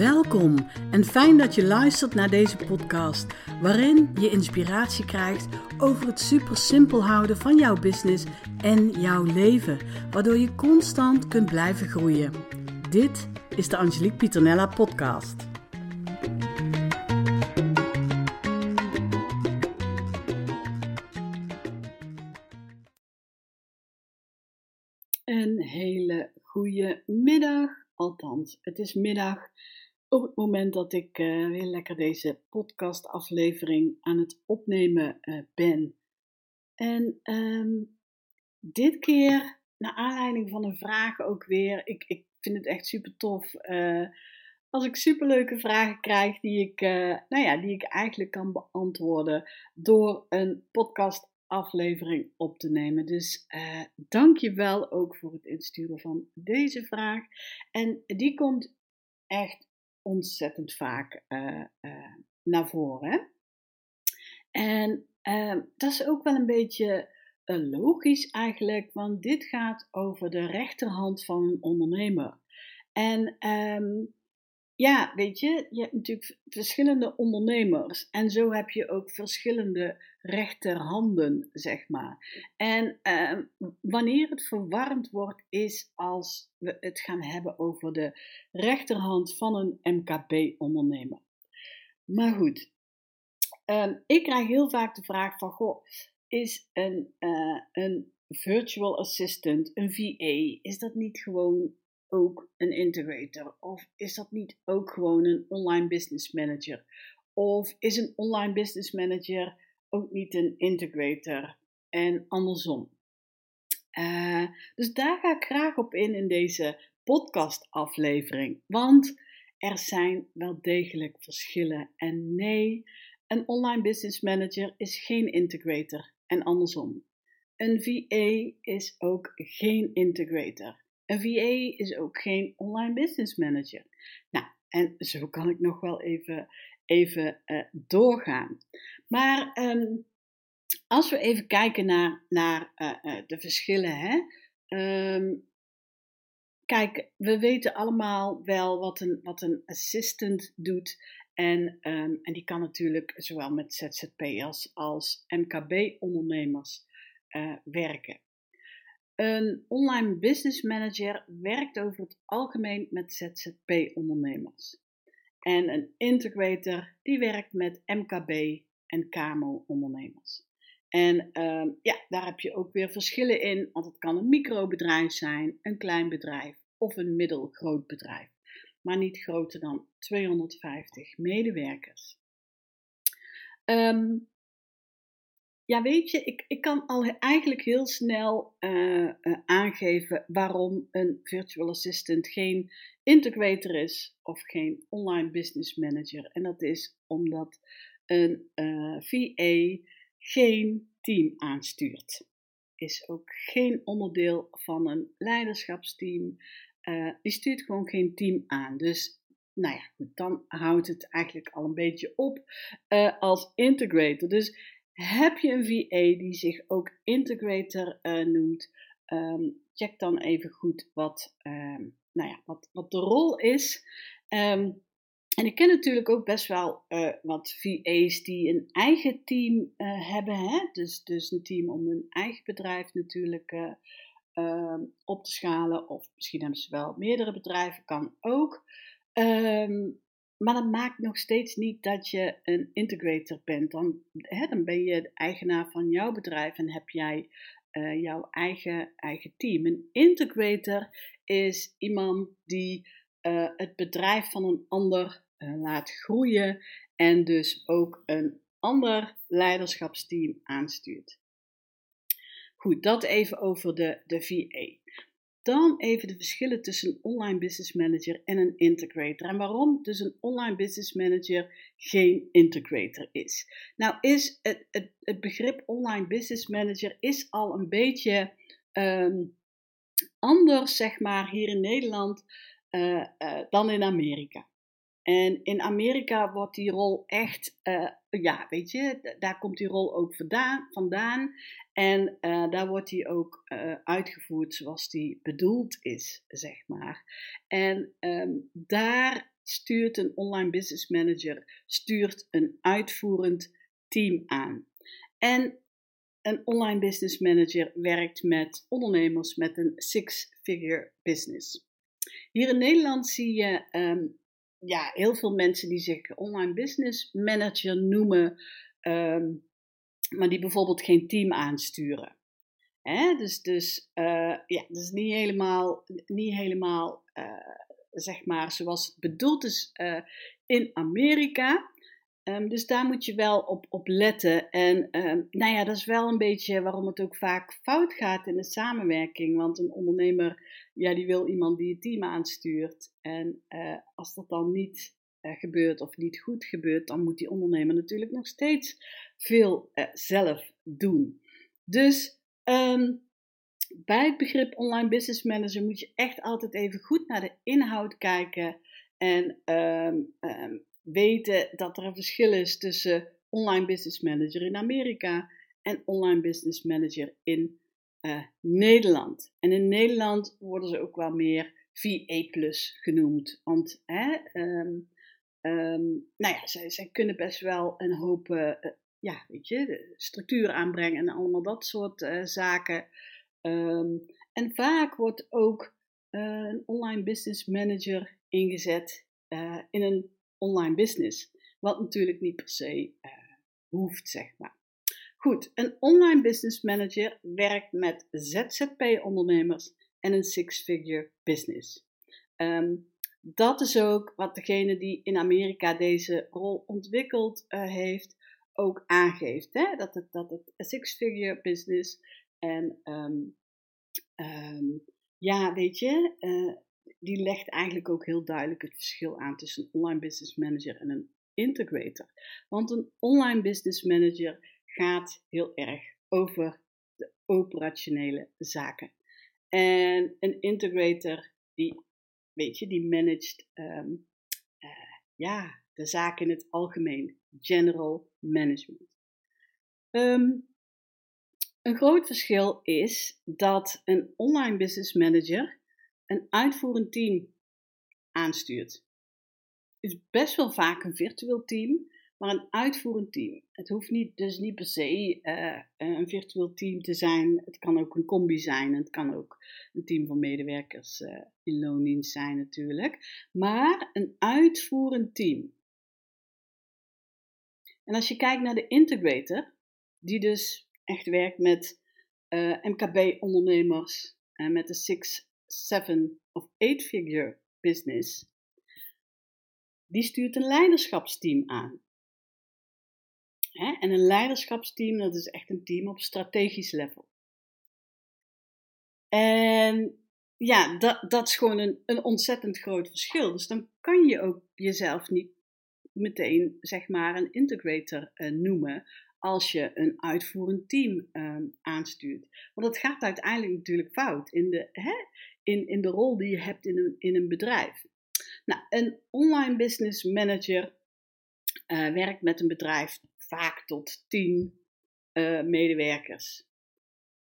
Welkom en fijn dat je luistert naar deze podcast, waarin je inspiratie krijgt over het super simpel houden van jouw business en jouw leven, waardoor je constant kunt blijven groeien. Dit is de Angelique Pieternella podcast. Een hele goede middag, althans, het is middag op het moment dat ik uh, weer lekker deze podcastaflevering aan het opnemen uh, ben. En um, dit keer, naar aanleiding van een vraag ook weer, ik, ik vind het echt super tof. Uh, als ik superleuke vragen krijg die ik, nou ja, die ik eigenlijk kan beantwoorden door een podcastaflevering op te nemen. Dus dank je wel ook voor het insturen van deze vraag. En die komt echt ontzettend vaak uh, uh, naar voren. En uh, dat is ook wel een beetje logisch eigenlijk, want dit gaat over de rechterhand van een ondernemer. En um, ja, weet je, je hebt natuurlijk verschillende ondernemers en zo heb je ook verschillende rechterhanden, zeg maar. En uh, wanneer het verwarrend wordt, is als we het gaan hebben over de rechterhand van een MKB-ondernemer. Maar goed, uh, ik krijg heel vaak de vraag van, goh, is een, uh, een virtual assistant, een VA, is dat niet gewoon ook een integrator? Of is dat niet ook gewoon een online business manager? Of is een online business manager ook niet een integrator? En andersom. Uh, dus daar ga ik graag op in in deze podcastaflevering. Want er zijn wel degelijk verschillen. En nee, een online business manager is geen integrator en andersom. Een VA is ook geen integrator. Een VA is ook geen online business manager. Nou, en zo kan ik nog wel even, even uh, doorgaan. Maar um, als we even kijken naar, naar uh, uh, de verschillen. Hè? Um, kijk, we weten allemaal wel wat een, wat een assistant doet. En, um, en die kan natuurlijk zowel met ZZP'ers als MKB-ondernemers werken. Een online business manager werkt over het algemeen met ZZP-ondernemers. En een integrator die werkt met MKB en KMO-ondernemers. En uh, ja, daar heb je ook weer verschillen in, want het kan een microbedrijf zijn, een klein bedrijf of een middelgroot bedrijf, maar niet groter dan 250 medewerkers. Um, ja, weet je, ik, ik kan al eigenlijk heel snel uh, uh, aangeven waarom een virtual assistant geen integrator is of geen online business manager. En dat is omdat een eh, VA geen team aanstuurt. Is ook geen onderdeel van een leiderschapsteam. die stuurt gewoon geen team aan. Dus nou ja, dan houdt het eigenlijk al een beetje op als integrator. Dus heb je een VA die zich ook integrator uh, noemt? Um, check dan even goed wat, um, nou ja, wat, wat de rol is. Um, en ik ken natuurlijk ook best wel uh, wat VA's die een eigen team uh, hebben. Hè? Dus, dus een team om hun eigen bedrijf natuurlijk op te schalen. Of misschien hebben ze wel meerdere bedrijven, kan ook. Maar dat maakt nog steeds niet dat je een integrator bent. Dan, hè, dan ben je de eigenaar van jouw bedrijf en heb jij uh, jouw eigen, eigen team. Een integrator is iemand die uh, het bedrijf van een ander uh, laat groeien en dus ook een ander leiderschapsteam aanstuurt. Goed, dat even over de, de VA. Dan even de verschillen tussen een online business manager en een integrator. En waarom dus een online business manager geen integrator is. Nou is het, het, het begrip online business manager is al een beetje um, anders, zeg maar, hier in Nederland uh, uh, dan in Amerika. En in Amerika wordt die rol echt, uh, ja, weet je, daar komt die rol ook vandaan. en uh, daar wordt die ook uh, uitgevoerd zoals die bedoeld is, zeg maar. En um, daar stuurt een online business manager stuurt een uitvoerend team aan. En een online business manager werkt met ondernemers met een six-figure business. Hier in Nederland zie je ehm, ja, heel veel mensen die zich online business manager noemen, ehm, maar die bijvoorbeeld geen team aansturen. Hè? Dus, dus uh, ja, dus niet helemaal, niet helemaal uh, zeg maar zoals het bedoeld is uh, in Amerika. Um, dus daar moet je wel op, op letten. En um, nou ja, dat is wel een beetje waarom het ook vaak fout gaat in de samenwerking. Want een ondernemer, ja, die wil iemand die het team aanstuurt. En uh, als dat dan niet uh, gebeurt of niet goed gebeurt, dan moet die ondernemer natuurlijk nog steeds veel uh, zelf doen. Dus um, bij het begrip online business manager moet je echt altijd even goed naar de inhoud kijken. En weten dat er een verschil is tussen online business manager in Amerika en online business manager in uh, Nederland. En in Nederland worden ze ook wel meer VA genoemd. Want hè, um, um, nou ja, zij, zij, kunnen best wel een hoop uh, ja, weet je, structuur aanbrengen en allemaal dat soort zaken. Um, en vaak wordt ook een online business manager ingezet in een online business. Wat natuurlijk niet per se uh, hoeft, zeg maar. Goed, een online business manager werkt met ZZP-ondernemers en een six-figure business. Um, dat is ook wat degene die in Amerika deze rol ontwikkeld uh, heeft, ook aangeeft. Hè? Dat het, dat het een six-figure business en um, um, ja, weet je, uh, die legt eigenlijk ook heel duidelijk het verschil aan tussen een online business manager en een integrator. Want een online business manager gaat heel erg over de operationele zaken. En een integrator, die, weet je, die managt um, uh, ja, de zaken in het algemeen. General management. Um, een groot verschil is dat een online business manager een uitvoerend team aanstuurt. Het is best wel vaak een virtueel team, maar een uitvoerend team. Het hoeft niet, dus niet per se uh, een virtueel team te zijn. Het kan ook een combi zijn. Het kan ook een team van medewerkers uh, in loondienst zijn natuurlijk. Maar een uitvoerend team. En als je kijkt naar de integrator, die dus echt werkt met uh, MKB-ondernemers en met de Six seven of eight figure business, die stuurt een leiderschapsteam aan. En een leiderschapsteam, dat is echt een team op strategisch level. En ja, dat, dat is gewoon een, een ontzettend groot verschil. Dus dan kan je ook jezelf niet meteen, zeg maar, een integrator uh, noemen als je een uitvoerend team uh, aanstuurt. Want dat gaat uiteindelijk natuurlijk fout. In de, hè, in, in de rol die je hebt in een, in een bedrijf. Nou, een online business manager uh, werkt met een bedrijf vaak tot 10 uh, eh, medewerkers.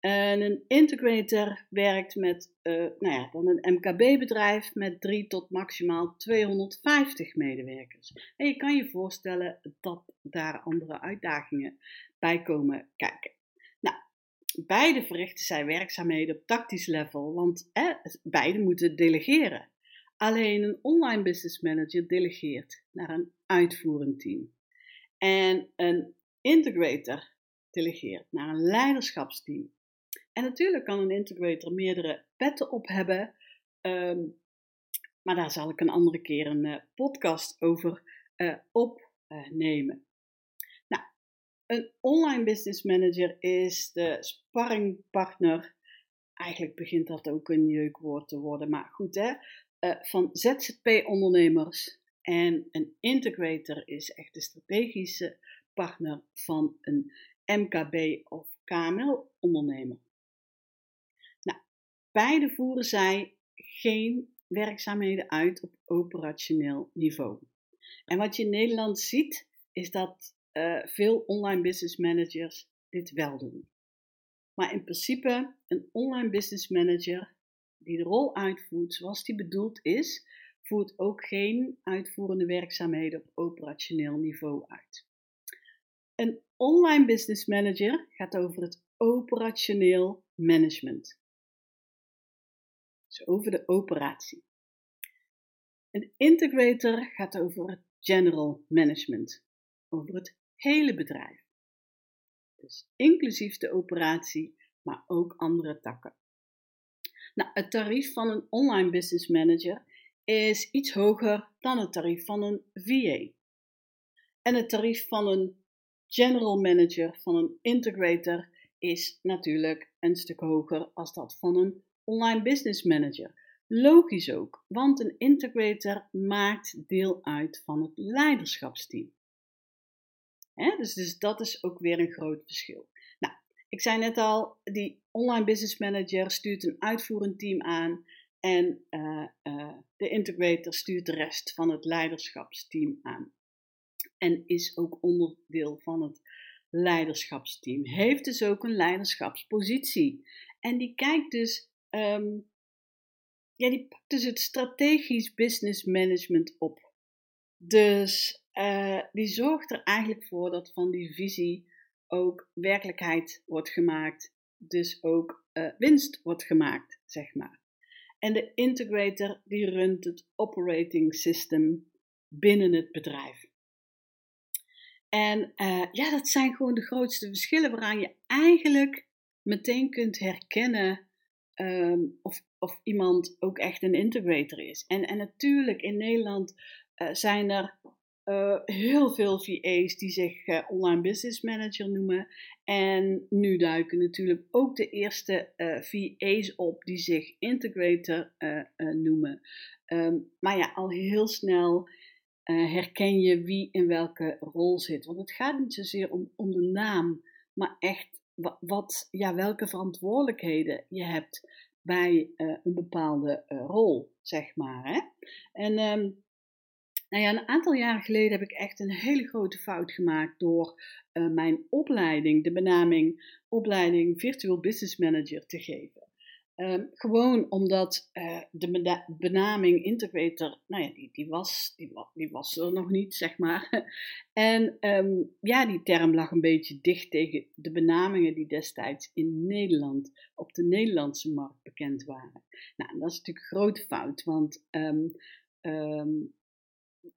En een integrator werkt met uh, nou ja, dan een MKB-bedrijf met 3 tot maximaal 250 medewerkers. En je kan je voorstellen dat daar andere uitdagingen bij komen kijken. Beide verrichten zij werkzaamheden op tactisch level, want eh, beide moeten delegeren. Alleen een online business manager delegeert naar een uitvoerend team. En een integrator delegeert naar een leiderschapsteam. En natuurlijk kan een integrator meerdere petten op hebben, um, maar daar zal ik een andere keer een uh, podcast over uh, opnemen. Een online business manager is de sparringpartner. Eigenlijk begint dat ook een jeukwoord te worden, maar goed hè. Uh, van ZZP-ondernemers. En een integrator is echt de strategische partner van een MKB of KML-ondernemer. Nou, beide voeren zij geen werkzaamheden uit op operationeel niveau. En wat je in Nederland ziet, is dat uh, veel online business managers dit wel doen. Maar in principe, een online business manager die de rol uitvoert zoals die bedoeld is, voert ook geen uitvoerende werkzaamheden op operationeel niveau uit. Een online business manager gaat over het operationeel management. Dus over de operatie. Een integrator gaat over het general management, over het hele bedrijf. Dus inclusief de operatie, maar ook andere takken. Nou, het tarief van een online business manager is iets hoger dan het tarief van een VA. En het tarief van een general manager, van een integrator, is natuurlijk een stuk hoger als dat van een online business manager. Logisch ook, want een integrator maakt deel uit van het leiderschapsteam. Dus, dus dat is ook weer een groot verschil. Nou, ik zei net al, die online business manager stuurt een uitvoerend team aan en uh, uh, de integrator stuurt de rest van het leiderschapsteam aan. En is ook onderdeel van het leiderschapsteam. Heeft dus ook een leiderschapspositie. En die kijkt dus, um, ja, die pakt dus het strategisch business management op. Dus uh, die zorgt er eigenlijk voor dat van die visie ook werkelijkheid wordt gemaakt. Dus ook uh, winst wordt gemaakt, zeg maar. En de integrator die runt het operating system binnen het bedrijf. En uh, ja, dat zijn gewoon de grootste verschillen waaraan je eigenlijk meteen kunt herkennen um, of, of iemand ook echt een integrator is. En, en natuurlijk in Nederland zijn er uh, heel veel VA's die zich uh, online business manager noemen. En nu duiken natuurlijk ook de eerste uh, VA's op die zich integrator noemen. Um, maar ja, al heel snel herken je wie in welke rol zit. Want het gaat niet zozeer om, om de naam, maar echt wat, ja, welke verantwoordelijkheden je hebt bij een bepaalde rol, zeg maar. Hè? En um, nou ja, een aantal jaren geleden heb ik echt een hele grote fout gemaakt door uh, mijn opleiding, de benaming opleiding Virtual Business Manager te geven. Um, gewoon omdat uh, de benaming integrator, nou ja, die, die, was, die, was er nog niet, zeg maar. en um, ja, die term lag een beetje dicht tegen de benamingen die destijds in Nederland, op de Nederlandse markt bekend waren. Nou, dat is natuurlijk een grote fout, want um,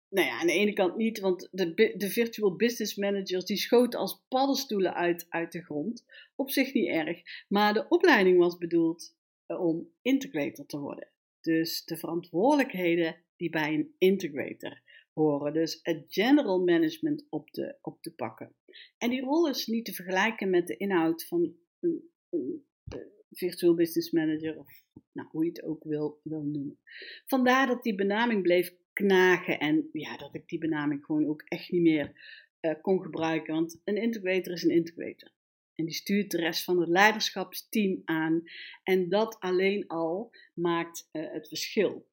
nou ja, aan de ene kant niet, want de, de virtual business managers die schoten als paddenstoelen uit, uit de grond. Op zich niet erg. Maar de opleiding was bedoeld eh, om integrator te worden. Dus de verantwoordelijkheden die bij een integrator horen. Dus het general management op te, op pakken. En die rol is niet te vergelijken met de inhoud van een, een, een virtual business manager of nou, hoe je het ook wil, wil noemen. Vandaar dat die benaming bleef knagen. En ja, dat ik die benaming gewoon ook echt niet meer uh, kon gebruiken. Want een integrator is een integrator. En die stuurt de rest van het leiderschapsteam aan. En dat alleen al maakt uh, het verschil.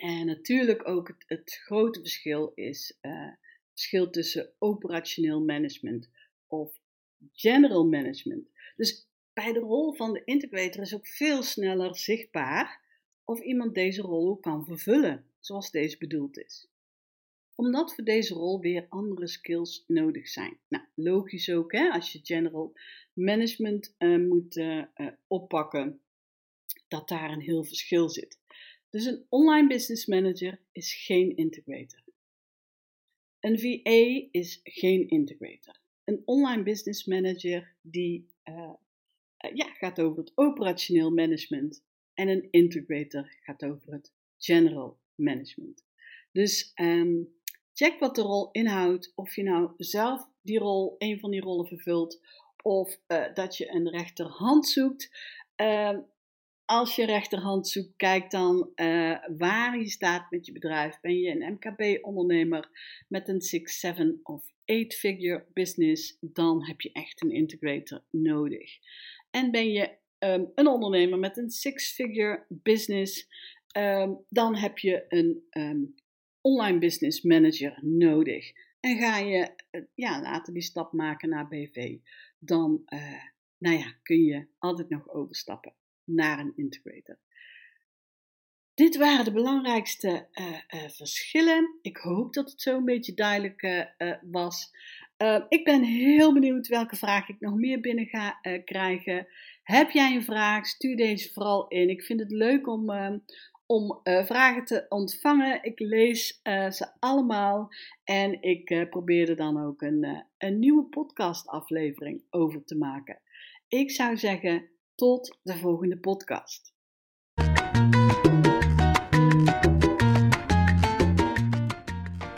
En natuurlijk ook het, het grote verschil is het verschil tussen operationeel management of general management. Dus bij de rol van de integrator is ook veel sneller zichtbaar of iemand deze rol kan vervullen zoals deze bedoeld is. Omdat voor deze rol weer andere skills nodig zijn. Nou, logisch ook, hè, als je general management uh, moet uh, uh, oppakken, dat daar een heel verschil zit. Dus een online business manager is geen integrator. Een VA is geen integrator. Een online business manager die ja, gaat over het operationeel management en een integrator gaat over het general management. Dus um, check wat de rol inhoudt, of je nou zelf die rol, een van die rollen vervult, of uh, dat je een rechterhand zoekt. Uh, als je rechterhand zoekt, kijk dan uh, waar je staat met je bedrijf. Ben je een MKB-ondernemer met een 6, 7 of 8-figure business, dan heb je echt een integrator nodig. En ben je um, een ondernemer met een six-figure business, um, dan heb je een um, online business manager nodig. En ga je uh, ja, later die stap maken naar BV, dan uh, nou ja, kun je altijd nog overstappen naar een integrator. Dit waren de belangrijkste verschillen. Ik hoop dat het zo een beetje duidelijk was. ik ben heel benieuwd welke vraag ik nog meer binnen ga krijgen. Heb jij een vraag? Stuur deze vooral in. Ik vind het leuk om, ehm, om uh, vragen te ontvangen. Ik lees uh, ze allemaal en ik uh, probeer er dan ook een, een nieuwe podcastaflevering over te maken. Ik zou zeggen, tot de volgende podcast.